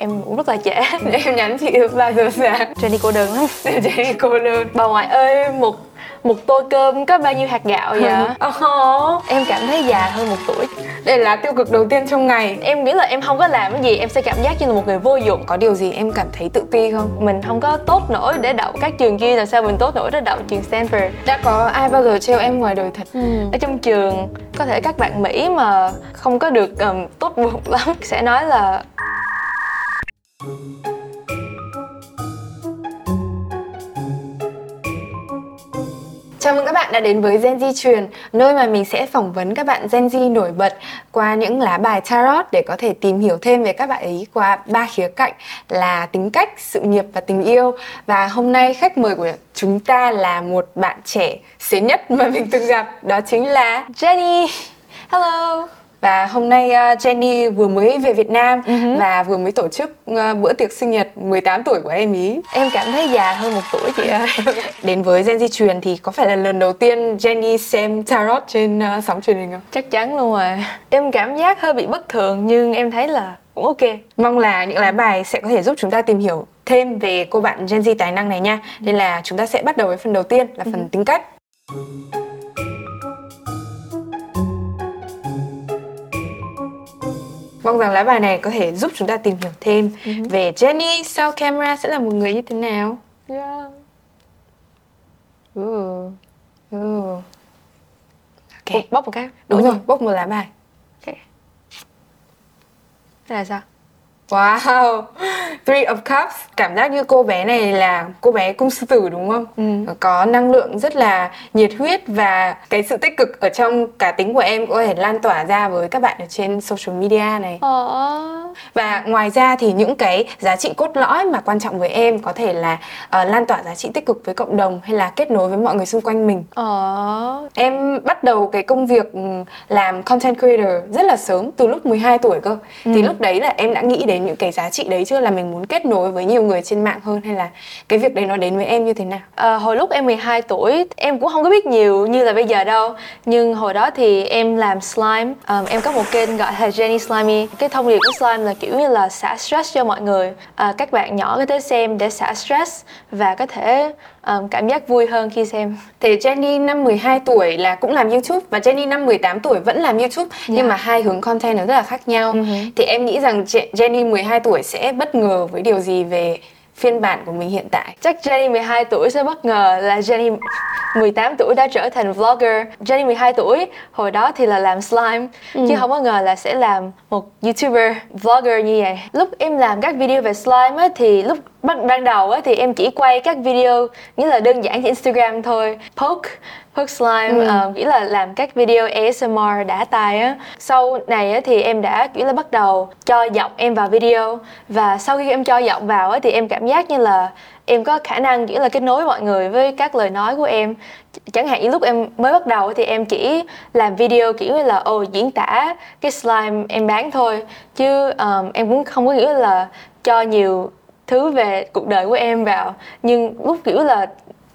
em cũng rất là trễ em nhắn chị 3 giờ sáng. Jenny cô đơn lắm. Jenny cô đơn. Bà ngoại ơi một một tô cơm có bao nhiêu hạt gạo vậy? Oh. em cảm thấy già hơn một tuổi. Đây là tiêu cực đầu tiên trong ngày. Em nghĩ là em không có làm cái gì em sẽ cảm giác như là một người vô dụng. Có điều gì em cảm thấy tự ti không? Mình không có tốt nổi để đậu các trường kia là sao mình tốt nổi để đậu trường Stanford? Đã có ai bao giờ trêu em ngoài đời thật? Ừ. ở trong trường có thể các bạn Mỹ mà không có được um, tốt bụng lắm sẽ nói là Chào mừng các bạn đã đến với Gen Z truyền, nơi mà mình sẽ phỏng vấn các bạn Gen Z nổi bật qua những lá bài tarot để có thể tìm hiểu thêm về các bạn ấy qua ba khía cạnh là tính cách, sự nghiệp và tình yêu. Và hôm nay khách mời của chúng ta là một bạn trẻ xế nhất mà mình từng gặp, đó chính là Jenny. Hello và hôm nay uh, Jenny vừa mới về Việt Nam uh-huh. và vừa mới tổ chức uh, bữa tiệc sinh nhật 18 tuổi của em ý. Em cảm thấy già hơn một tuổi chị ơi. Đến với Gen Z truyền thì có phải là lần đầu tiên Jenny xem tarot trên uh, sóng truyền hình không? Chắc chắn luôn rồi. Em cảm giác hơi bị bất thường nhưng em thấy là cũng ok. Mong là những lá bài sẽ có thể giúp chúng ta tìm hiểu thêm về cô bạn Gen Z tài năng này nha. Nên là chúng ta sẽ bắt đầu với phần đầu tiên là phần uh-huh. tính cách. Mong rằng lá bài này có thể giúp chúng ta tìm hiểu thêm uh-huh. về Jenny sau camera sẽ là một người như thế nào. Yeah. Ooh. Ooh. Ok, bóc một cái. Đúng, Đúng rồi, bóc một lá bài. Ok. Thế là sao? Wow, Three of Cups Cảm giác như cô bé này là cô bé cung sư tử đúng không? Ừ. Có năng lượng rất là nhiệt huyết Và cái sự tích cực ở trong cá tính của em Có thể lan tỏa ra với các bạn ở trên social media này ờ. Và ngoài ra thì những cái giá trị cốt lõi mà quan trọng với em Có thể là uh, lan tỏa giá trị tích cực với cộng đồng Hay là kết nối với mọi người xung quanh mình ờ. Em bắt đầu cái công việc ừ, làm content creator rất là sớm Từ lúc 12 tuổi cơ ừ. Thì lúc đấy là em đã nghĩ đến những cái giá trị đấy chưa là mình muốn kết nối với nhiều người trên mạng hơn hay là cái việc đấy nó đến với em như thế nào? À, hồi lúc em 12 tuổi em cũng không có biết nhiều như là bây giờ đâu. Nhưng hồi đó thì em làm slime. À, em có một kênh gọi là Jenny Slimy. Cái thông điệp của slime là kiểu như là xả stress cho mọi người. À, các bạn nhỏ có thể xem để xả stress và có thể um, cảm giác vui hơn khi xem. Thì Jenny năm 12 tuổi là cũng làm YouTube và Jenny năm 18 tuổi vẫn làm YouTube yeah. nhưng mà hai hướng content nó rất là khác nhau. Uh-huh. Thì em nghĩ rằng Jenny 12 tuổi sẽ bất ngờ với điều gì về phiên bản của mình hiện tại? Chắc Jenny 12 tuổi sẽ bất ngờ là Jenny 18 tuổi đã trở thành vlogger. Jenny 12 tuổi hồi đó thì là làm slime ừ. chứ không có ngờ là sẽ làm một YouTuber, vlogger như vậy. Lúc em làm các video về slime á, thì lúc ban, ban đầu á, thì em chỉ quay các video nghĩa là đơn giản trên Instagram thôi, poke poke slime ừ. uh, nghĩa là làm các video ASMR đã tài á sau này á, thì em đã kiểu là bắt đầu cho giọng em vào video và sau khi em cho giọng vào á, thì em cảm giác như là em có khả năng kiểu là kết nối mọi người với các lời nói của em chẳng hạn như lúc em mới bắt đầu thì em chỉ làm video kiểu như là ồ diễn tả cái slime em bán thôi. Chứ um, em cũng không có nghĩa là cho nhiều thứ về cuộc đời của em vào. Nhưng lúc kiểu là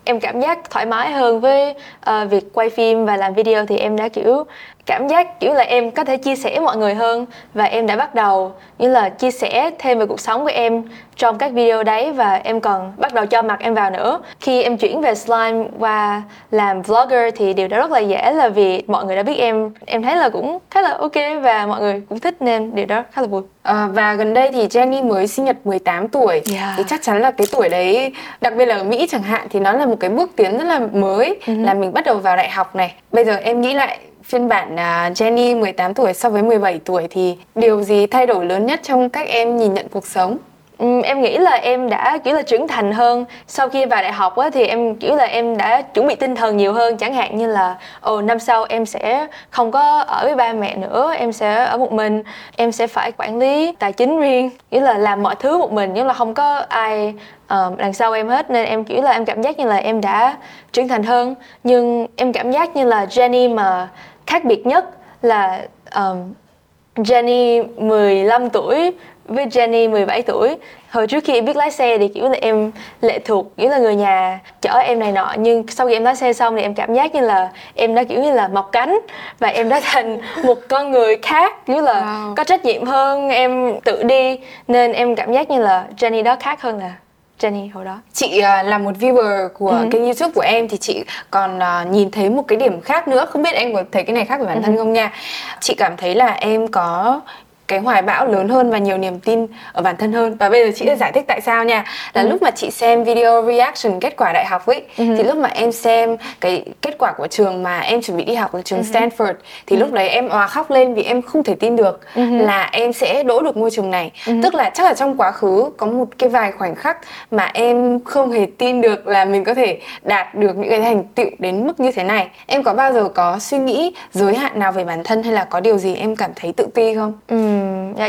em cảm giác thoải mái hơn với uh, việc quay phim và làm video thì em đã kiểu cảm giác kiểu là em có thể chia sẻ mọi người hơn và em đã bắt đầu như là chia sẻ thêm về cuộc sống của em trong các video đấy và em còn bắt đầu cho mặt em vào nữa. Khi em chuyển về slime qua làm vlogger thì điều đó rất là dễ là vì mọi người đã biết em. Em thấy là cũng khá là ok và mọi người cũng thích nên điều đó khá là vui. À, và gần đây thì Jenny mới sinh nhật 18 tuổi. Yeah. thì chắc chắn là cái tuổi đấy đặc biệt là ở Mỹ chẳng hạn thì nó là một cái bước tiến rất là mới. Uh-huh. là mình bắt đầu vào đại học này. Bây giờ em nghĩ lại phiên bản à, Jenny 18 tuổi so với 17 tuổi thì điều gì thay đổi lớn nhất trong cách em nhìn nhận cuộc sống? Um, em nghĩ là em đã kiểu là trưởng thành hơn. Sau khi vào đại học á, thì em kiểu là em đã chuẩn bị tinh thần nhiều hơn. Chẳng hạn như là ồ năm sau em sẽ không có ở với ba mẹ nữa em sẽ ở một mình. Em sẽ phải quản lý tài chính riêng nghĩa là làm mọi thứ một mình nhưng là không có ai uh, đằng sau em hết. Nên em kiểu là em cảm giác như là em đã trưởng thành hơn. Nhưng em cảm giác như là Jenny mà khác biệt nhất là um, Jenny 15 tuổi với Jenny 17 tuổi hồi trước khi em biết lái xe thì kiểu là em lệ thuộc kiểu là người nhà chở em này nọ nhưng sau khi em lái xe xong thì em cảm giác như là em đã kiểu như là mọc cánh và em đã thành một con người khác kiểu là wow. có trách nhiệm hơn em tự đi nên em cảm giác như là Jenny đó khác hơn là Jenny hồi đó chị uh, là một viewer của uh-huh. kênh youtube của em thì chị còn uh, nhìn thấy một cái điểm khác nữa không biết em có thấy cái này khác với bản uh-huh. thân không nha chị cảm thấy là em có cái hoài bão lớn hơn và nhiều niềm tin ở bản thân hơn và bây giờ chị sẽ giải thích tại sao nha là ừ. lúc mà chị xem video reaction kết quả đại học ấy ừ. thì lúc mà em xem cái kết quả của trường mà em chuẩn bị đi học là trường ừ. Stanford thì ừ. lúc đấy em òa khóc lên vì em không thể tin được ừ. là em sẽ đỗ được ngôi trường này ừ. tức là chắc là trong quá khứ có một cái vài khoảnh khắc mà em không hề tin được là mình có thể đạt được những cái thành tựu đến mức như thế này em có bao giờ có suy nghĩ giới hạn nào về bản thân hay là có điều gì em cảm thấy tự ti không? Ừ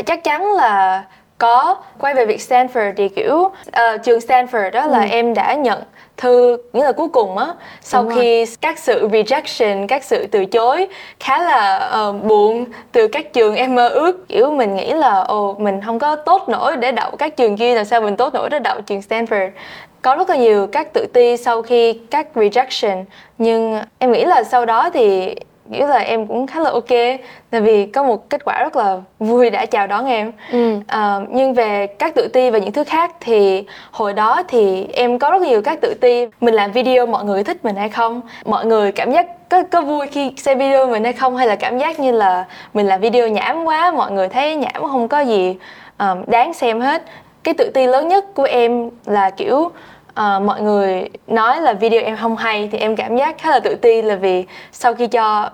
chắc chắn là có quay về việc Stanford thì kiểu uh, trường Stanford đó là ừ. em đã nhận thư nghĩa là cuối cùng á sau Đúng khi rồi. các sự rejection các sự từ chối khá là uh, buồn từ các trường em mơ ước kiểu mình nghĩ là ồ mình không có tốt nổi để đậu các trường kia làm sao mình tốt nổi để đậu trường Stanford có rất là nhiều các tự ti sau khi các rejection nhưng em nghĩ là sau đó thì kiểu là em cũng khá là ok tại vì có một kết quả rất là vui đã chào đón em. Ừ. à, nhưng về các tự ti và những thứ khác thì hồi đó thì em có rất nhiều các tự ti. Mình làm video mọi người thích mình hay không? Mọi người cảm giác có có vui khi xem video mình hay không? Hay là cảm giác như là mình làm video nhảm quá mọi người thấy nhảm không có gì um, đáng xem hết? Cái tự ti lớn nhất của em là kiểu uh, mọi người nói là video em không hay thì em cảm giác khá là tự ti là vì sau khi cho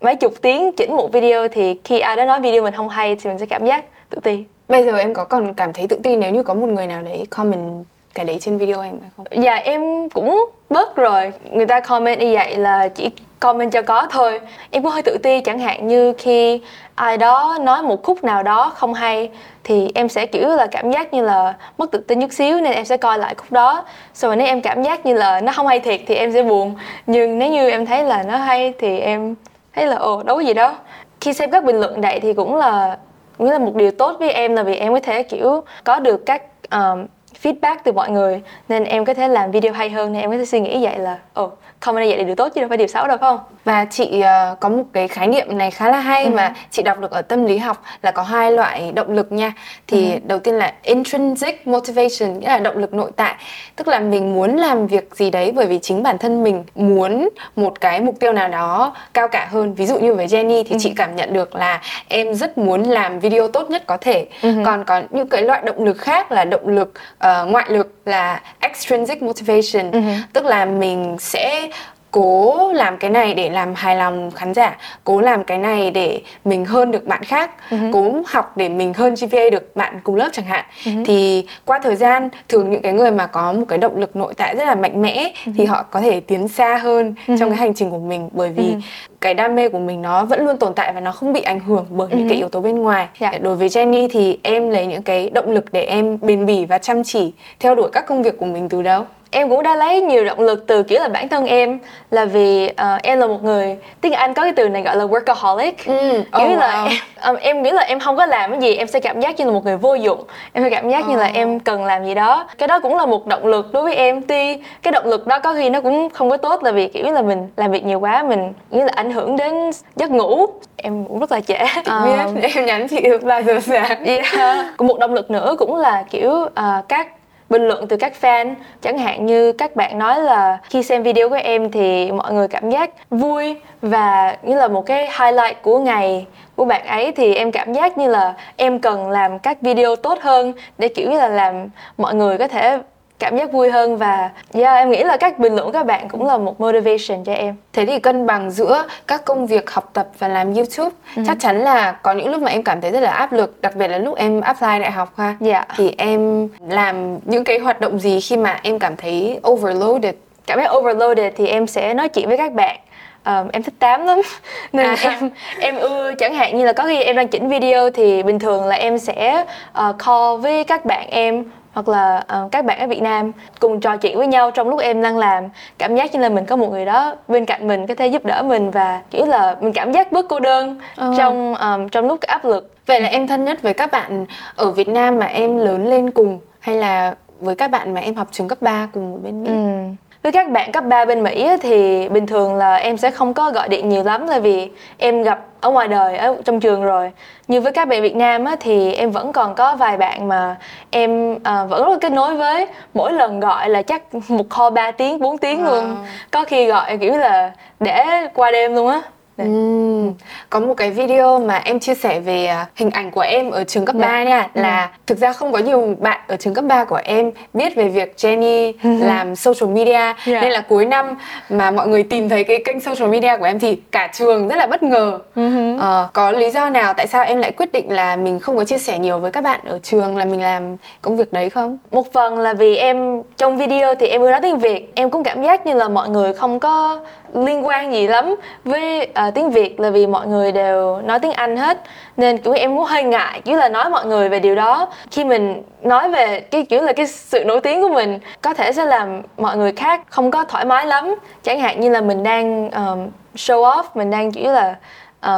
mấy chục tiếng chỉnh một video thì khi ai đó nói video mình không hay thì mình sẽ cảm giác tự ti. Bây giờ em có còn cảm thấy tự ti nếu như có một người nào đấy comment cái đấy trên video em hay không? Dạ em cũng bớt rồi. Người ta comment như vậy là chỉ comment cho có thôi. Em cũng hơi tự ti chẳng hạn như khi ai đó nói một khúc nào đó không hay thì em sẽ kiểu là cảm giác như là mất tự tin chút xíu nên em sẽ coi lại khúc đó. Rồi nếu em cảm giác như là nó không hay thiệt thì em sẽ buồn. Nhưng nếu như em thấy là nó hay thì em thấy là ồ đâu có gì đó khi xem các bình luận vậy thì cũng là cũng là một điều tốt với em là vì em có thể kiểu có được các um, feedback từ mọi người. Nên em có thể làm video hay hơn nên em có thể suy nghĩ vậy là ồ oh, comment vậy là điều tốt chứ đâu phải điều xấu đâu phải không và chị uh, có một cái khái niệm này khá là hay ừ. mà chị đọc được ở tâm lý học là có hai loại động lực nha thì ừ. đầu tiên là intrinsic motivation nghĩa là động lực nội tại tức là mình muốn làm việc gì đấy bởi vì chính bản thân mình muốn một cái mục tiêu nào đó cao cả hơn ví dụ như với Jenny thì ừ. chị cảm nhận được là em rất muốn làm video tốt nhất có thể ừ. còn có những cái loại động lực khác là động lực uh, ngoại lực là extrinsic motivation ừ. tức là mình sẽ cố làm cái này để làm hài lòng khán giả cố làm cái này để mình hơn được bạn khác uh-huh. cố học để mình hơn GPA được bạn cùng lớp chẳng hạn uh-huh. thì qua thời gian thường những cái người mà có một cái động lực nội tại rất là mạnh mẽ uh-huh. thì họ có thể tiến xa hơn uh-huh. trong cái hành trình của mình bởi vì uh-huh. cái đam mê của mình nó vẫn luôn tồn tại và nó không bị ảnh hưởng bởi uh-huh. những cái yếu tố bên ngoài yeah. Dạ. đối với Jenny thì em lấy những cái động lực để em bền bỉ và chăm chỉ theo đuổi các công việc của mình từ đâu em cũng đã lấy nhiều động lực từ kiểu là bản thân em là vì uh, em là một người tiếng anh có cái từ này gọi là workaholic ừ. kiểu oh, là wow. em, um, em nghĩ là em không có làm cái gì em sẽ cảm giác như là một người vô dụng em sẽ cảm giác oh. như là em cần làm gì đó cái đó cũng là một động lực đối với em tuy cái động lực đó có khi nó cũng không có tốt là vì kiểu là mình làm việc nhiều quá mình nghĩ là ảnh hưởng đến giấc ngủ em cũng rất là trễ um, em nhắn chị ba giờ sáng yeah. một động lực nữa cũng là kiểu uh, các bình luận từ các fan. Chẳng hạn như các bạn nói là khi xem video của em thì mọi người cảm giác vui và như là một cái highlight của ngày của bạn ấy. Thì em cảm giác như là em cần làm các video tốt hơn để kiểu như là làm mọi người có thể cảm giác vui hơn và yeah, em nghĩ là các bình luận của các bạn cũng là một motivation cho em thế thì cân bằng giữa các công việc học tập và làm youtube ừ. chắc chắn là có những lúc mà em cảm thấy rất là áp lực đặc biệt là lúc em apply đại học ha yeah. thì em làm những cái hoạt động gì khi mà em cảm thấy overloaded cảm thấy overloaded thì em sẽ nói chuyện với các bạn um, em thích tám lắm nên à. em em ưa chẳng hạn như là có khi em đang chỉnh video thì bình thường là em sẽ uh, call với các bạn em hoặc là uh, các bạn ở Việt Nam cùng trò chuyện với nhau trong lúc em đang làm cảm giác như là mình có một người đó bên cạnh mình có thể giúp đỡ mình và kiểu là mình cảm giác bớt cô đơn uh. trong um, trong lúc áp lực vậy là em thân nhất với các bạn ở Việt Nam mà em lớn lên cùng hay là với các bạn mà em học trường cấp 3 cùng ở bên Mỹ? Ừ. Với các bạn cấp 3 bên Mỹ thì bình thường là em sẽ không có gọi điện nhiều lắm tại vì em gặp ở ngoài đời ở trong trường rồi. Như với các bạn Việt Nam á, thì em vẫn còn có vài bạn mà em à, vẫn rất kết nối với. Mỗi lần gọi là chắc một call 3 tiếng, 4 tiếng wow. luôn. Có khi gọi kiểu là để qua đêm luôn á. Uhm, có một cái video mà em chia sẻ về à, hình ảnh của em ở trường cấp yeah. 3 nha là ừ. thực ra không có nhiều bạn ở trường cấp 3 của em biết về việc Jenny làm social media yeah. nên là cuối năm mà mọi người tìm thấy cái kênh social media của em thì cả trường rất là bất ngờ. Uh-huh. Uh, có lý do nào tại sao em lại quyết định là mình không có chia sẻ nhiều với các bạn ở trường là mình làm công việc đấy không? Một phần là vì em trong video thì em vừa nói tiếng Việt, em cũng cảm giác như là mọi người không có liên quan gì lắm với uh, tiếng Việt là vì mọi người đều nói tiếng Anh hết. Nên kiểu em cũng hơi ngại kiểu là nói mọi người về điều đó. Khi mình nói về cái kiểu là cái sự nổi tiếng của mình có thể sẽ làm mọi người khác không có thoải mái lắm. Chẳng hạn như là mình đang um, show off mình đang kiểu là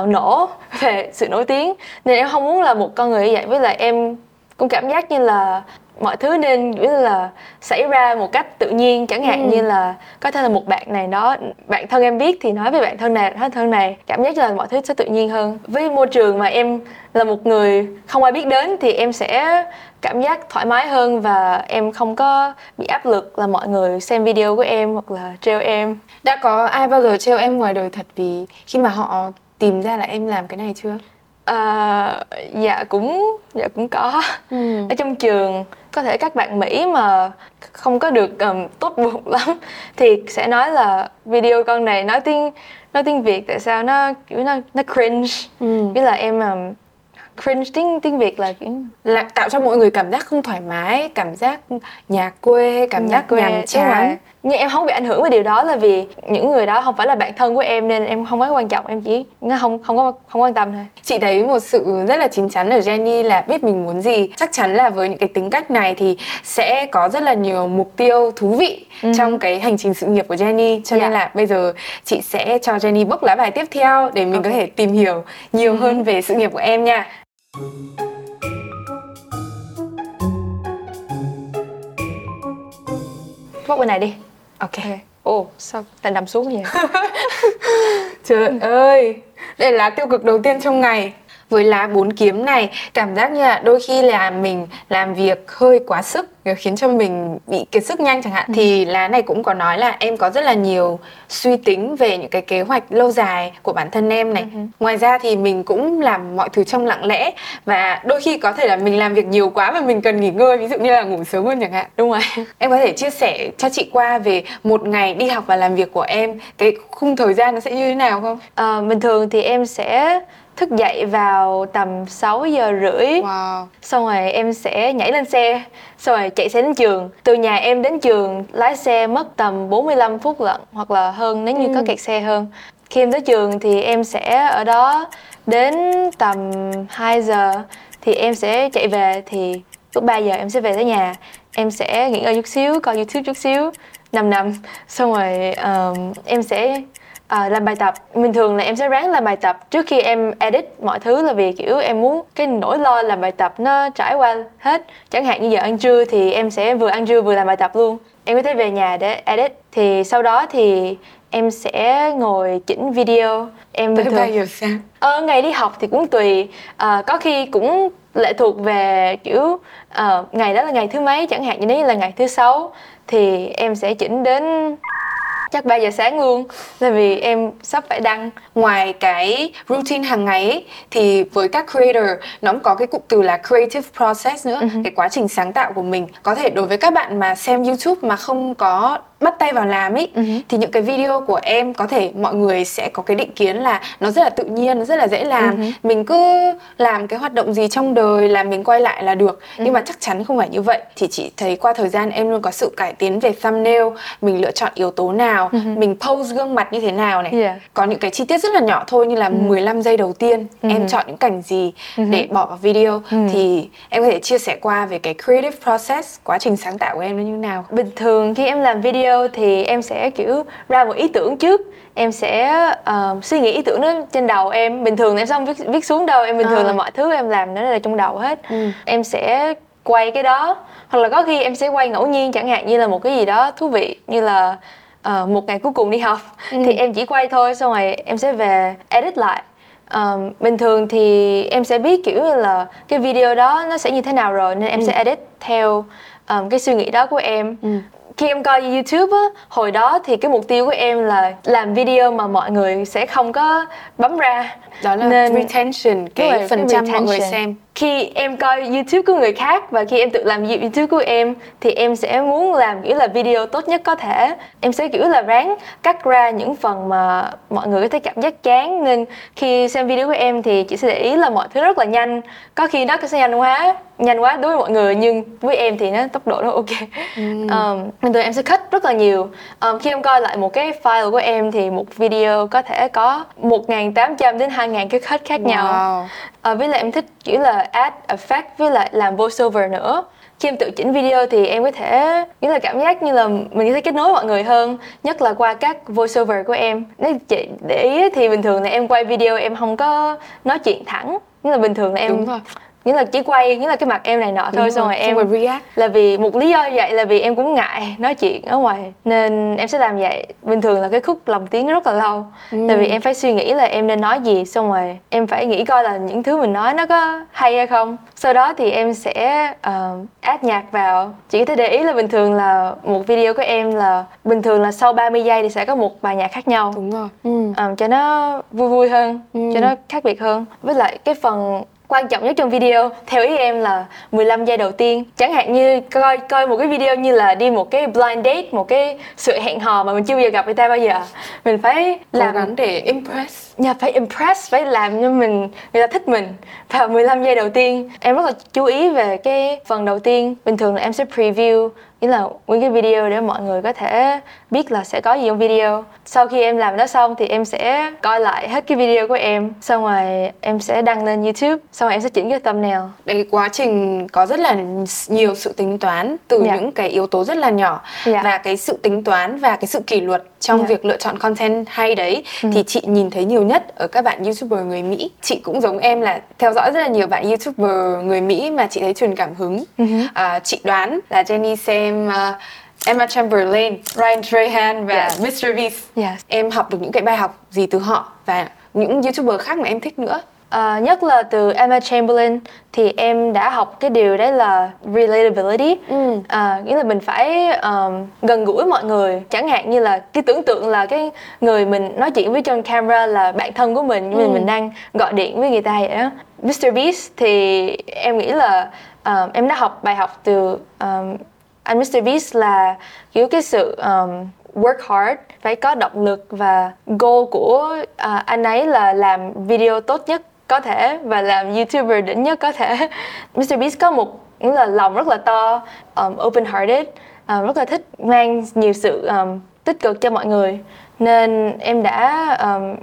uh, nổ về sự nổi tiếng. Nên em không muốn là một con người như vậy. Với lại em cũng cảm giác như là mọi thứ nên kiểu là xảy ra một cách tự nhiên chẳng hạn ừ. như là có thể là một bạn này đó bạn thân em biết thì nói với bạn thân này nói thân này cảm giác là mọi thứ sẽ tự nhiên hơn với môi trường mà em là một người không ai biết đến thì em sẽ cảm giác thoải mái hơn và em không có bị áp lực là mọi người xem video của em hoặc là treo em đã có ai bao giờ treo em ngoài đời thật vì khi mà họ tìm ra là em làm cái này chưa À, dạ cũng dạ cũng có ừ. ở trong trường có thể các bạn Mỹ mà không có được um, tốt bụng lắm thì sẽ nói là video con này nói tiếng nói tiếng Việt tại sao nó kiểu nó nó cringe. Ừ. là em um, cringe tiếng tiếng Việt là kiểu là tạo cho mọi người cảm giác không thoải mái cảm giác nhà quê cảm nhà giác quê, nhàm chán nhưng em không bị ảnh hưởng với điều đó là vì những người đó không phải là bạn thân của em nên em không quá quan trọng em chỉ không không có không quan tâm thôi chị thấy một sự rất là chín chắn ở Jenny là biết mình muốn gì chắc chắn là với những cái tính cách này thì sẽ có rất là nhiều mục tiêu thú vị uh-huh. trong cái hành trình sự nghiệp của Jenny cho yeah. nên dạ. là bây giờ chị sẽ cho Jenny bốc lá bài tiếp theo để mình okay. có thể tìm hiểu nhiều uh-huh. hơn về sự nghiệp của em nha bốc bên này đi ok. Ồ oh, sao lại nằm xuống vậy? Trời ơi. Đây là tiêu cực đầu tiên trong ngày với lá bốn kiếm này cảm giác như là đôi khi là mình làm việc hơi quá sức khiến cho mình bị kiệt sức nhanh chẳng hạn. Ừ. thì lá này cũng có nói là em có rất là nhiều suy tính về những cái kế hoạch lâu dài của bản thân em này. Ừ. ngoài ra thì mình cũng làm mọi thứ trong lặng lẽ và đôi khi có thể là mình làm việc nhiều quá mà mình cần nghỉ ngơi ví dụ như là ngủ sớm hơn chẳng hạn. Đúng rồi. Em có thể chia sẻ cho chị qua về một ngày đi học và làm việc của em cái khung thời gian nó sẽ như thế nào không? À, bình thường thì em sẽ thức dậy vào tầm 6 giờ rưỡi. Wow. xong rồi em sẽ nhảy lên xe xong rồi chạy xe đến trường. Từ nhà em đến trường lái xe mất tầm 45 phút lận hoặc là hơn nếu như ừ. có kẹt xe hơn. Khi em tới trường thì em sẽ ở đó đến tầm 2 giờ thì em sẽ chạy về thì lúc 3 giờ em sẽ về tới nhà. Em sẽ nghỉ ngơi chút xíu coi youtube chút xíu nằm nằm xong rồi um, em sẽ à, làm bài tập. Bình thường là em sẽ ráng làm bài tập trước khi em edit mọi thứ là vì kiểu em muốn cái nỗi lo làm bài tập nó trải qua hết. Chẳng hạn như giờ ăn trưa thì em sẽ vừa ăn trưa vừa làm bài tập luôn. Em có thể về nhà để edit. Thì sau đó thì em sẽ ngồi chỉnh video. Em thường bao giờ sáng? Ờ, ngày đi học thì cũng tùy. À, có khi cũng lệ thuộc về kiểu uh, ngày đó là ngày thứ mấy. Chẳng hạn như nếu là ngày thứ sáu thì em sẽ chỉnh đến chắc 3 giờ sáng luôn. Là vì em sắp phải đăng. Ngoài cái routine hàng ngày ấy, thì với các creator nó cũng có cái cụm từ là creative process nữa uh-huh. cái quá trình sáng tạo của mình. Có thể đối với các bạn mà xem youtube mà không có bắt tay vào làm ấy uh-huh. thì những cái video của em có thể mọi người sẽ có cái định kiến là nó rất là tự nhiên nó rất là dễ làm. Uh-huh. mình cứ làm cái hoạt động gì trong đời là mình quay lại là được. Uh-huh. nhưng mà chắc chắn không phải như vậy. Thì chị thấy qua thời gian em luôn có sự cải tiến về thumbnail mình lựa chọn yếu tố nào nào mình pose gương mặt như thế nào này. Yeah. có những cái chi tiết rất là nhỏ thôi như là 15 giây đầu tiên em chọn những cảnh gì để bỏ vào video. Thì em có thể chia sẻ qua về cái creative process quá trình sáng tạo của em nó như thế nào. Bình thường khi em làm video thì em sẽ kiểu ra một ý tưởng trước. Em sẽ ờ, suy nghĩ ý tưởng đó trên đầu em. Bình thường em sẽ không viết, viết xuống đâu. Em bình thường À. là mọi thứ em làm nó là trong đầu hết. Ừ. em sẽ quay cái đó. Hoặc là có khi em sẽ quay ngẫu nhiên chẳng hạn như là một cái gì đó thú vị như là ờ, một ngày cuối cùng đi học. Thì em chỉ quay thôi xong rồi em sẽ về edit lại. Ờm, bình thường thì em sẽ biết kiểu như là cái video đó nó sẽ như thế nào rồi nên em sẽ edit theo ờm, cái suy nghĩ đó của em khi em coi YouTube á hồi đó thì cái mục tiêu của em là làm video mà mọi người sẽ không có bấm ra. Đó là Nên- retention cái phần trăm mọi người xem khi em coi YouTube của người khác và khi em tự làm YouTube của em thì em sẽ muốn làm kiểu là video tốt nhất có thể. Em sẽ kiểu là ráng cắt ra những phần mà mọi người có thể cảm giác chán. Nên khi xem video của em thì chị sẽ để ý là mọi thứ rất là nhanh. Có khi nó sẽ nhanh quá nhanh quá đối với mọi người nhưng với em thì nó tốc độ nó ok. Um, bình thường em sẽ cut rất là nhiều. Um, khi em coi lại một cái file của em thì một video có thể có 1.800 đến 2.000 cái cut khác nhau. Wow. Ờ, với lại em thích kiểu là add effect với lại làm voiceover nữa khi em tự chỉnh video thì em có thể nghĩa là cảm giác như là mình có thể kết nối mọi người hơn, nhất là qua các voiceover của em nếu chị để ý thì bình thường là em quay video em không có nói chuyện thẳng, nghĩa là bình thường là em Đúng rồi nghĩa là chỉ quay nghĩa là cái mặt em này nọ thôi Đúng xong rồi em xong rồi react. là vì một lý do vậy là vì em cũng ngại nói chuyện ở ngoài. Nên em sẽ làm vậy. Bình thường là cái khúc lồng tiếng rất là lâu. Tại vì em phải suy nghĩ là em nên nói gì xong rồi em phải nghĩ coi là những thứ mình nói nó có hay hay không. Sau đó thì em sẽ uh, add nhạc vào. Chị có thể để ý là bình thường là một video của em là bình thường là sau 30 giây thì sẽ có một bài nhạc khác nhau. Đúng rồi. Um, cho nó vui vui hơn cho nó khác biệt hơn. Với lại cái phần quan trọng nhất trong video. Theo ý em là 15 giây đầu tiên. Chẳng hạn như coi coi một cái video như là đi một cái blind date một cái sự hẹn hò mà mình chưa bao giờ gặp người ta bao giờ. Mình phải cố làm gắng để impress. Nhà phải impress phải làm cho mình người ta thích mình. Và 15 giây đầu tiên em rất là chú ý về cái phần đầu tiên. Bình thường là em sẽ preview nghĩa là nguyên cái video để mọi người có thể biết là sẽ có gì trong video sau khi em làm đó xong thì em sẽ coi lại hết cái video của em xong rồi em sẽ đăng lên youtube xong rồi em sẽ chỉnh cái thumbnail Đấy quá trình có rất là nhiều sự tính toán từ Dạ. những cái yếu tố rất là nhỏ Dạ. và cái sự tính toán và cái sự kỷ luật trong Dạ. việc lựa chọn content hay đấy thì chị nhìn thấy nhiều nhất ở các bạn youtuber người Mỹ. Chị cũng giống em là theo dõi rất là nhiều bạn youtuber người Mỹ mà chị thấy truyền cảm hứng. À, chị đoán là Jenny xem à, Emma Chamberlain, Ryan Trahan và Yes. Mr Beast. Yes. Em học được những cái bài học gì từ họ và những youtuber khác mà em thích nữa? Ờ, nhất là từ Emma Chamberlain thì em đã học cái điều đấy là relatability Ừ. à, nghĩa là mình phải um, gần gũi mọi người chẳng hạn như là cái tưởng tượng là cái người mình nói chuyện với trên camera là bạn thân của mình nhưng mà mình đang gọi điện với người ta vậy đó Mr Beast thì em nghĩ là um, em đã học bài học từ um, anh Mr Beast là kiểu cái sự um, work hard phải có động lực và goal của uh, anh ấy là làm video tốt nhất có thể và làm youtuber đỉnh nhất có thể. Mr Beast có một cũng là lòng rất là to um, open hearted um, rất là thích mang nhiều sự um, tích cực cho mọi người. Nên em đã um,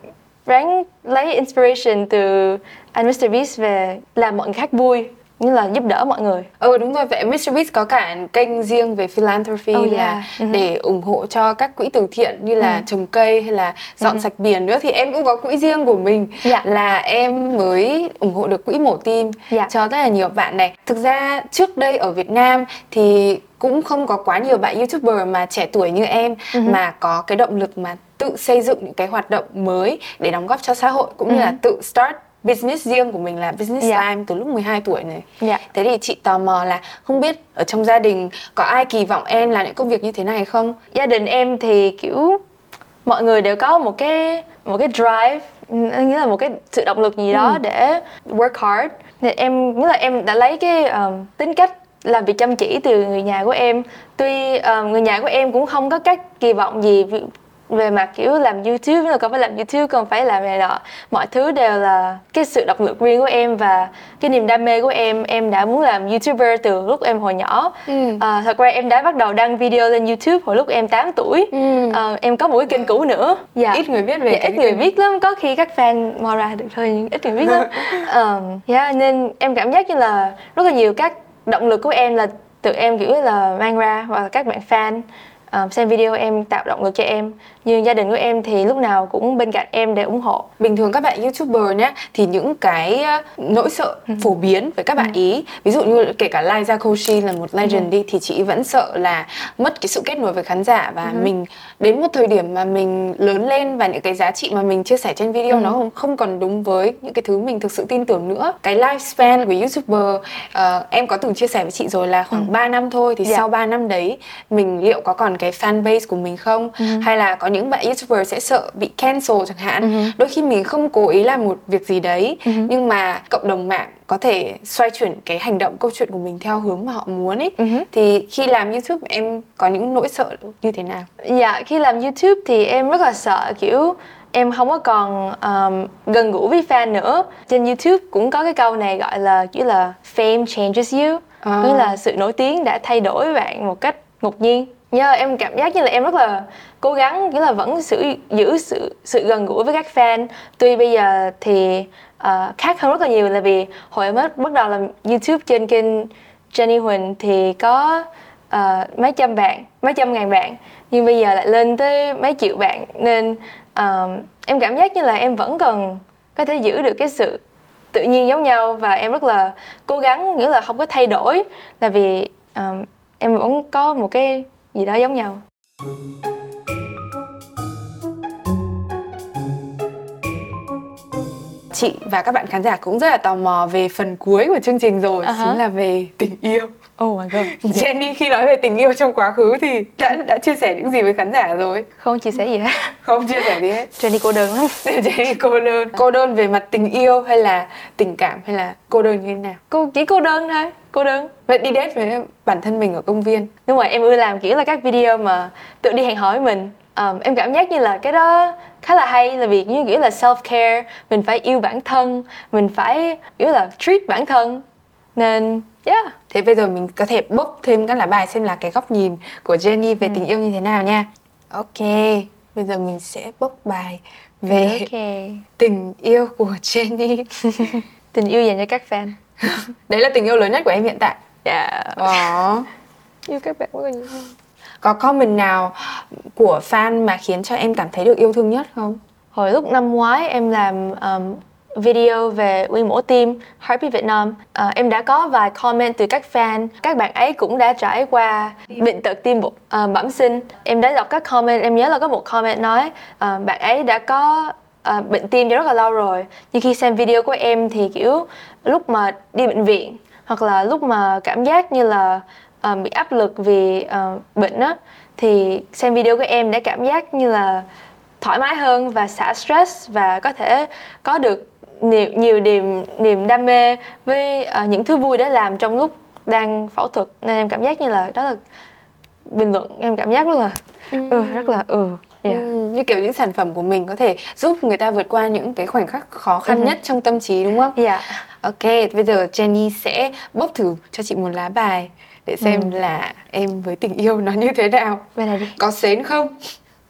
ráng lấy inspiration từ anh Mr Beast về làm mọi người khác vui như là giúp đỡ mọi người Ừ đúng rồi, vậy Mr. Beast có cả kênh riêng về philanthropy Oh, là yeah. Mhm. để ủng hộ cho các quỹ từ thiện như là trồng cây hay là dọn sạch biển nữa thì em cũng có quỹ riêng của mình Dạ. là em mới ủng hộ được quỹ mổ tim Dạ. cho rất là nhiều bạn này. Thực ra trước đây ở Việt Nam thì cũng không có quá nhiều bạn youtuber mà trẻ tuổi như em mà có cái động lực mà tự xây dựng những cái hoạt động mới để đóng góp cho xã hội cũng như là tự start business riêng của mình là business Dạ. time từ lúc 12 tuổi này. Dạ. Thế thì chị tò mò là không biết ở trong gia đình có ai kỳ vọng em làm những công việc như thế này không? gia đình em thì kiểu mọi người đều có một cái một cái drive nghĩa là một cái sự động lực gì đó để work hard thì em nghĩa là em đã lấy cái um, tính cách làm việc chăm chỉ từ người nhà của em tuy um, người nhà của em cũng không có các kỳ vọng gì về mặt kiểu làm youtube là còn phải làm youtube còn phải làm này nọ. Mọi thứ đều là cái sự động lực riêng của em và cái niềm đam mê của em. Em đã muốn làm youtuber từ lúc em hồi nhỏ. Ừ. à, thật ra em đã bắt đầu đăng video lên youtube hồi lúc em 8 tuổi. Ừ. à, em có một cái kênh cũ nữa. Dạ. ít người biết về dạ, ít người biết lắm. Có khi các fan mò ra được thôi nhưng ít người biết lắm. Um, yeah, nên em cảm giác như là rất là nhiều các động lực của em là tự em kiểu là mang ra và các bạn fan um, xem video em tạo động lực cho em nhưng gia đình của em thì lúc nào cũng bên cạnh em để ủng hộ bình thường các bạn youtuber nhé thì những cái nỗi sợ ừ. phổ biến với các bạn ừ. ý ví dụ như kể cả Liza Koshy là một legend ừ. đi thì chị vẫn sợ là mất cái sự kết nối với khán giả và mình đến một thời điểm mà mình lớn lên và những cái giá trị mà mình chia sẻ trên video nó không không còn đúng với những cái thứ mình thực sự tin tưởng nữa cái lifespan của youtuber uh, em có từng chia sẻ với chị rồi là khoảng ừ. 3 năm thôi thì yeah. Dạ. sau 3 năm đấy mình liệu có còn cái fan base của mình không hay là có những bạn youtuber sẽ sợ bị cancel chẳng hạn ừ. đôi khi mình không cố ý làm một việc gì đấy ừ. nhưng mà cộng đồng mạng có thể xoay chuyển cái hành động câu chuyện của mình theo hướng mà họ muốn ấy uh-huh. thì khi làm youtube em có những nỗi sợ như thế nào dạ khi làm youtube thì em rất là sợ kiểu em không có còn um, gần gũi với fan nữa trên youtube cũng có cái câu này gọi là kiểu là fame changes you à. nghĩa là sự nổi tiếng đã thay đổi bạn một cách ngẫu nhiên yeah, em cảm giác như là em rất là cố gắng nghĩa là vẫn giữ giữ sự sự gần gũi với các fan. Tuy bây giờ thì uh, khác hơn rất là nhiều là vì hồi em mới bắt đầu làm youtube trên kênh Jenny Huỳnh thì có uh, mấy trăm bạn mấy trăm ngàn bạn. Nhưng bây giờ lại lên tới mấy triệu bạn nên uh, em cảm giác như là em vẫn cần có thể giữ được cái sự tự nhiên giống nhau và em rất là cố gắng nghĩa là không có thay đổi. Là vì uh, em vẫn có một cái gì đó giống nhau chị và các bạn khán giả cũng rất là tò mò về phần cuối của chương trình rồi uh-huh. chính là về tình yêu Oh my god. Jenny khi nói về tình yêu trong quá khứ thì đã đã chia sẻ những gì với khán giả rồi? Không chia sẻ gì hết. Không chia sẻ gì hết. Jenny cô đơn lắm. Jenny cô đơn. Cô đơn về mặt tình yêu hay là tình cảm hay là cô đơn như thế nào? Cô chỉ cô đơn thôi, cô đơn. Vậy đi date với bản thân mình ở công viên. Đúng rồi, em ưa làm kiểu là các video mà tự đi hẹn hò với mình. Um, em cảm giác như là cái đó khá là hay là việc như kiểu là self care mình phải yêu bản thân mình phải kiểu là treat bản thân nên yeah thế bây giờ mình có thể bốc thêm các lá bài xem là cái góc nhìn của Jenny về ừ. tình yêu như thế nào nha ok bây giờ mình sẽ bốc bài về okay. tình yêu của Jenny tình yêu dành cho các fan đấy là tình yêu lớn nhất của em hiện tại. Dạ yeah. Ờ. yêu các bạn là nhiều. Có comment nào của fan mà khiến cho em cảm thấy được yêu thương nhất không? Hồi lúc năm ngoái em làm um, video về quy mổ tim Heartbeat Việt Nam à, em đã có vài comment từ các fan. Các bạn ấy cũng đã trải qua bệnh tật tim à, bẩm sinh. Em đã đọc các comment em nhớ là có một comment nói à, bạn ấy đã có à, bệnh tim rất là lâu rồi. Nhưng khi xem video của em thì kiểu lúc mà đi bệnh viện hoặc là lúc mà cảm giác như là uh, bị áp lực vì uh, bệnh á thì xem video của em để cảm giác như là thoải mái hơn và xả stress và có thể có được nhiều nhiều niềm niềm đam mê với uh, những thứ vui để làm trong lúc đang phẫu thuật. Nên em cảm giác như là đó là bình luận em cảm giác rất là ừ, ừ rất là ừ Yeah. Ừ, như kiểu những sản phẩm của mình có thể giúp người ta vượt qua những cái khoảnh khắc khó khăn ừ. nhất trong tâm trí đúng không? Dạ. Ok, bây giờ Jenny sẽ bốc thử cho chị một lá bài để xem ừ. là em với tình yêu nó như thế nào. Này đi. Có xến không?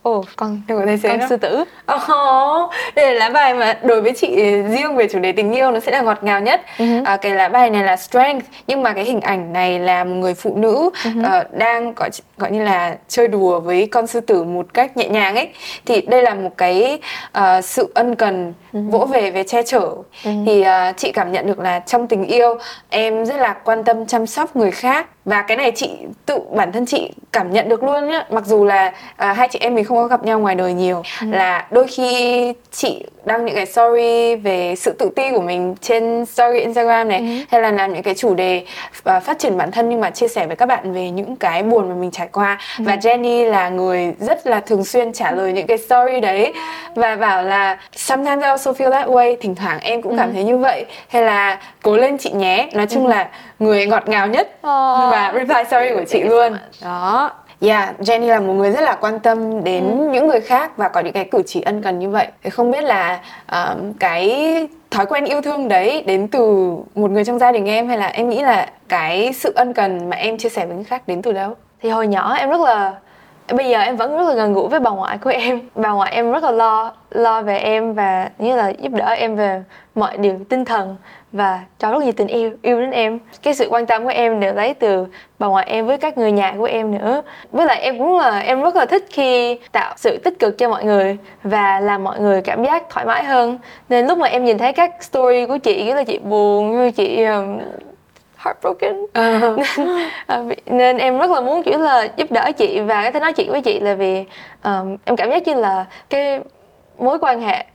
Ồ, con có thấy xến con không? sư tử. Oh, đây là lá bài mà đối với chị riêng về chủ đề tình yêu nó sẽ là ngọt ngào nhất. Uh-huh. À, cái lá bài này là strength nhưng mà cái hình ảnh này là một người phụ nữ uh-huh. uh, đang gọi gọi như là chơi đùa với con sư tử một cách nhẹ nhàng ấy. Thì đây là một cái uh, sự ân cần uh-huh. vỗ về về che chở. Uh-huh. Thì uh, chị cảm nhận được là trong tình yêu em rất là quan tâm chăm sóc người khác và cái này chị tự bản thân chị cảm nhận được luôn nhá mặc dù là à, hai chị em mình không có gặp nhau ngoài đời nhiều ừ. là đôi khi chị đăng những cái story về sự tự ti của mình trên story Instagram này ừ. hay là làm những cái chủ đề uh, phát triển bản thân nhưng mà chia sẻ với các bạn về những cái buồn mà mình trải qua ừ. và Jenny là người rất là thường xuyên trả lời những cái story đấy và bảo là sometimes I also feel that way thỉnh thoảng em cũng ừ. cảm thấy như vậy hay là cố lên chị nhé nói chung ừ. là người ngọt ngào nhất oh. và reply story của chị luôn đó Yeah, Jenny là một người rất là quan tâm đến ừ. những người khác và có những cái cử chỉ ân cần như vậy. Thì không biết là uh, cái thói quen yêu thương đấy đến từ một người trong gia đình em hay là em nghĩ là cái sự ân cần mà em chia sẻ với người khác đến từ đâu? Thì hồi nhỏ em rất là bây giờ em vẫn rất là gần gũi với bà ngoại của em bà ngoại em rất là lo lo về em và như là giúp đỡ em về mọi điều tinh thần và cho rất nhiều tình yêu yêu đến em. Cái sự quan tâm của em đều lấy từ bà ngoại em với các người nhà của em nữa. Với lại em cũng là em rất là thích khi tạo sự tích cực cho mọi người và làm mọi người cảm giác thoải mái hơn. Nên lúc mà em nhìn thấy các story của chị kiểu là chị buồn như chị um, heartbroken. Uh-huh. nên, uh, nên em rất là muốn kiểu là giúp đỡ chị. Và cái thứ nói chuyện với chị là vì um, em cảm giác như là cái mối quan hệ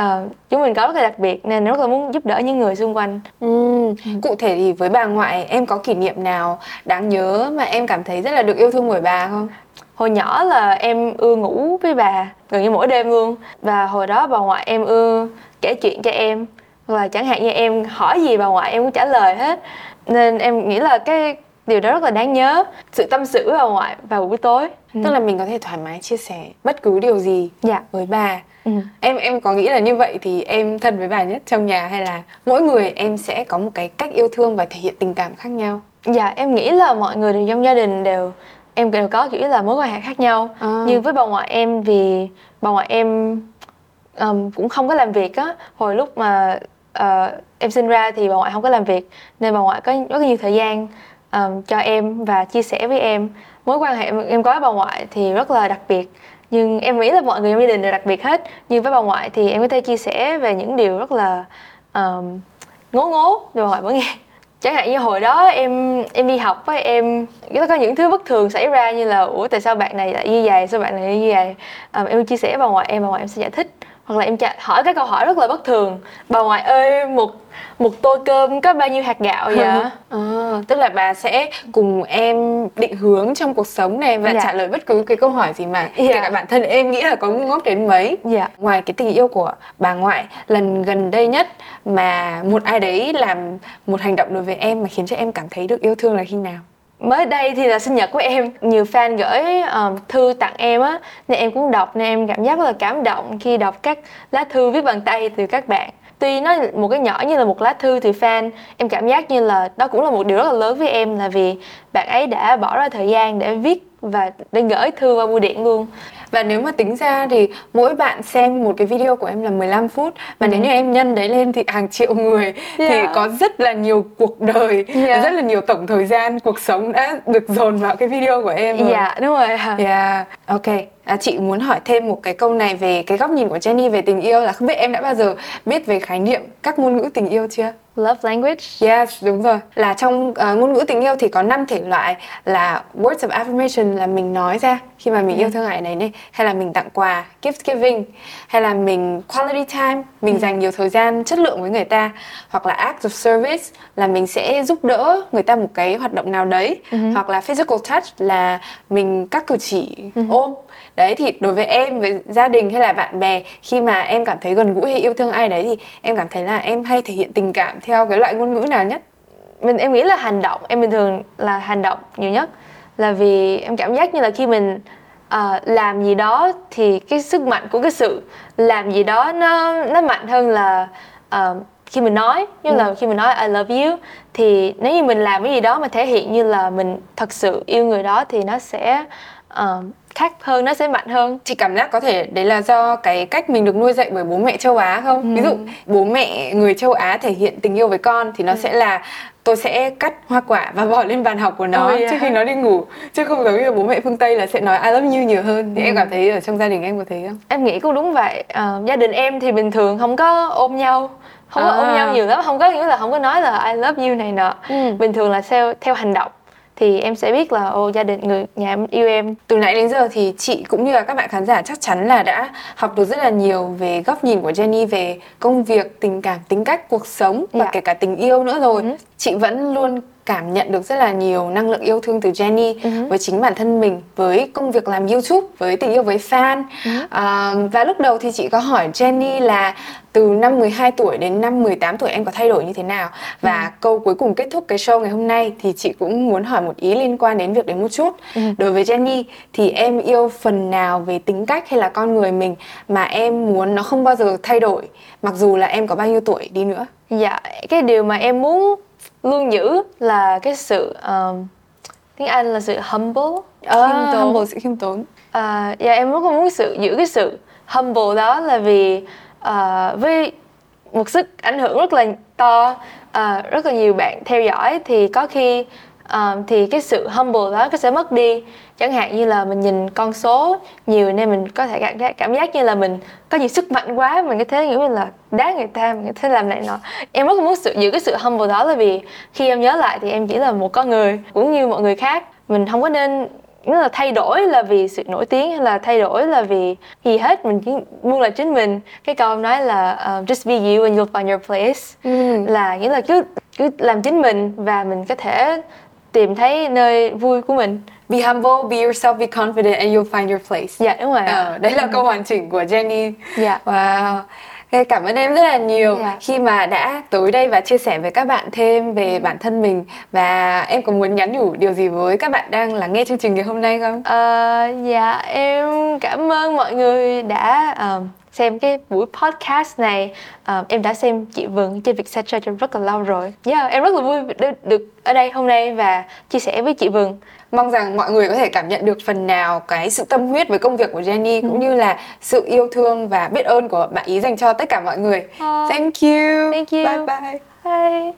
uh, chúng mình có rất là đặc biệt nên rất là muốn giúp đỡ những người xung quanh. Ừ. cụ thể thì với bà ngoại em có kỷ niệm nào đáng nhớ mà em cảm thấy rất là được yêu thương bởi bà không? Hồi nhỏ là em ưa ngủ với bà gần như mỗi đêm luôn. Và hồi đó bà ngoại em ưa kể chuyện cho em. Và chẳng hạn như em hỏi gì bà ngoại em cũng trả lời hết. Nên em nghĩ là cái điều đó rất là đáng nhớ sự tâm sự với bà ngoại vào buổi tối. Tức là mình có thể thoải mái chia sẻ bất cứ điều gì dạ. với bà ừ. em em có nghĩ là như vậy thì em thân với bà nhất trong nhà hay là mỗi người em sẽ có một cái cách yêu thương và thể hiện tình cảm khác nhau? Dạ em nghĩ là mọi người trong gia đình đều em đều có kiểu là mối quan hệ khác nhau. À. như với bà ngoại em vì bà ngoại em um, cũng không có làm việc á. Hồi lúc mà uh, em sinh ra thì bà ngoại không có làm việc nên bà ngoại có rất nhiều thời gian um, cho em và chia sẻ với em. Mối quan hệ em có với bà ngoại thì rất là đặc biệt nhưng em nghĩ là mọi người trong gia đình đều đặc biệt hết. Nhưng với bà ngoại thì em có thể chia sẻ về những điều rất là um, ngố ngố rồi bà ngoại vẫn nghe. Chẳng hạn như hồi đó em em đi học với em có những thứ bất thường xảy ra như là ủa tại sao bạn này lại như vậy? Sao bạn này như vậy? Um, em chia sẻ với bà ngoại em bà ngoại em sẽ giải thích hoặc là em hỏi cái câu hỏi rất là bất thường bà ngoại ơi một một tô cơm có bao nhiêu hạt gạo vậy à, tức là bà sẽ cùng em định hướng trong cuộc sống này và dạ. trả lời bất cứ cái câu hỏi gì mà dạ. kể cả bản thân em nghĩ là có ngốc đến mấy dạ. ngoài cái tình yêu của bà ngoại lần gần đây nhất mà một ai đấy làm một hành động đối với em mà khiến cho em cảm thấy được yêu thương là khi nào mới đây thì là sinh nhật của em nhiều fan gửi um, thư tặng em á nên em cũng đọc nên em cảm giác rất là cảm động khi đọc các lá thư viết bằng tay từ các bạn. Tuy nó một cái nhỏ như là một lá thư từ fan em cảm giác như là đó cũng là một điều rất là lớn với em là vì bạn ấy đã bỏ ra thời gian để viết và để gửi thư qua bưu điện luôn và nếu mà tính ra thì mỗi bạn xem một cái video của em là 15 phút và ừ. nếu như em nhân đấy lên thì hàng triệu người yeah. thì có rất là nhiều cuộc đời yeah. rất là nhiều tổng thời gian cuộc sống đã được dồn vào cái video của em rồi. Dạ đúng rồi. Dạ. Ok. À, chị muốn hỏi thêm một cái câu này về cái góc nhìn của Jenny về tình yêu là không biết em đã bao giờ biết về khái niệm các ngôn ngữ tình yêu chưa? Love language. Yes, đúng rồi. Là trong uh, ngôn ngữ tình yêu thì có 5 thể loại là words of affirmation là mình nói ra khi mà mình ừ. yêu thương ai này này hay là mình tặng quà, gift giving hay là mình quality time, mình ừ. dành nhiều thời gian chất lượng với người ta hoặc là act of service là mình sẽ giúp đỡ người ta một cái hoạt động nào đấy ừ. hoặc là physical touch là mình các cử chỉ ừ. ôm đấy thì đối với em với gia đình hay là bạn bè khi mà em cảm thấy gần gũi hay yêu thương ai đấy thì em cảm thấy là em hay thể hiện tình cảm theo cái loại ngôn ngữ nào nhất. Mình em nghĩ là hành động em bình thường là hành động nhiều nhất. Là vì em cảm giác như là khi mình uh, làm gì đó thì cái sức mạnh của cái sự làm gì đó nó nó mạnh hơn là uh, khi mình nói. Như ừ. là khi mình nói I love you thì nếu như mình làm cái gì đó mà thể hiện như là mình thật sự yêu người đó thì nó sẽ uh, khác hơn nó sẽ mạnh hơn chị cảm giác có thể đấy là do cái cách mình được nuôi dạy bởi bố mẹ châu Á không ừ. ví dụ bố mẹ người châu Á thể hiện tình yêu với con thì nó ừ. sẽ là tôi sẽ cắt hoa quả và bỏ lên bàn học của nó oh, yeah. trước khi nó đi ngủ chứ không giống như bố mẹ phương tây là sẽ nói I love you nhiều hơn thì ừ. em cảm thấy ở trong gia đình em có thấy không em nghĩ cũng đúng vậy uh, gia đình em thì bình thường không có ôm nhau không à. có ôm à. nhau nhiều lắm không có nghĩa là không có nói là I love you này nọ ừ. bình thường là theo theo hành động thì em sẽ biết là ô gia đình người nhà em yêu em từ nãy đến giờ thì chị cũng như là các bạn khán giả chắc chắn là đã học được rất là nhiều về góc nhìn của Jenny về công việc tình cảm tính cách cuộc sống và dạ. kể cả tình yêu nữa rồi ừ. chị vẫn luôn cảm nhận được rất là nhiều năng lượng yêu thương từ Jenny uh-huh. với chính bản thân mình với công việc làm YouTube với tình yêu với fan uh-huh. uh, và lúc đầu thì chị có hỏi Jenny là từ năm 12 tuổi đến năm 18 tuổi em có thay đổi như thế nào? Và uh-huh. câu cuối cùng kết thúc cái show ngày hôm nay thì chị cũng muốn hỏi một ý liên quan đến việc đấy một chút. Uh-huh. đối với Jenny thì em yêu phần nào về tính cách hay là con người mình mà em muốn nó không bao giờ thay đổi mặc dù là em có bao nhiêu tuổi đi nữa? Dạ cái điều mà em muốn luôn giữ là cái sự um, tiếng Anh là sự humble à, khiêm tốn. humble sự khiêm tốn. À, dạ em rất muốn sự giữ cái sự humble đó là vì uh, với một sức ảnh hưởng rất là to uh, rất là nhiều bạn theo dõi thì có khi um, thì cái sự humble đó nó sẽ mất đi. Chẳng hạn như là mình nhìn con số nhiều nên mình có thể cảm giác cảm giác như là mình có nhiều sức mạnh quá mình có thể nghĩ là đá người ta mình có thể làm này nọ. Em rất muốn sự giữ cái sự humble đó là vì khi em nhớ lại thì em chỉ là một con người cũng như mọi người khác. Mình không có nên nghĩa là thay đổi là vì sự nổi tiếng hay là thay đổi là vì gì hết? Mình chỉ luôn là chính mình. Cái câu nói là uh, just be you and you'll find your place. Ừ. là nghĩa là cứ cứ làm chính mình và mình có thể tìm thấy nơi vui của mình. Be humble be yourself be confident and you'll find your place. Dạ đúng rồi ờ, đấy là câu hoàn chỉnh của Jenny. Dạ. Wow cảm ơn em rất là nhiều. Yeah. khi mà đã tới đây và chia sẻ với các bạn thêm về bản thân mình và em có muốn nhắn nhủ điều gì với các bạn đang lắng nghe chương trình ngày hôm nay không? Uh, dạ em cảm ơn mọi người đã uh, xem cái buổi podcast này. Uh, em đã xem chị Vân trên Vietcetera trong rất là lâu rồi. Yeah, em rất là vui được, được ở đây hôm nay và chia sẻ với chị Vân mong rằng mọi người có thể cảm nhận được phần nào cái sự tâm huyết với công việc của Jenny cũng ừ. như là sự yêu thương và biết ơn của bạn ý dành cho tất cả mọi người. Uh, thank you. Thank you. Bye bye. Bye.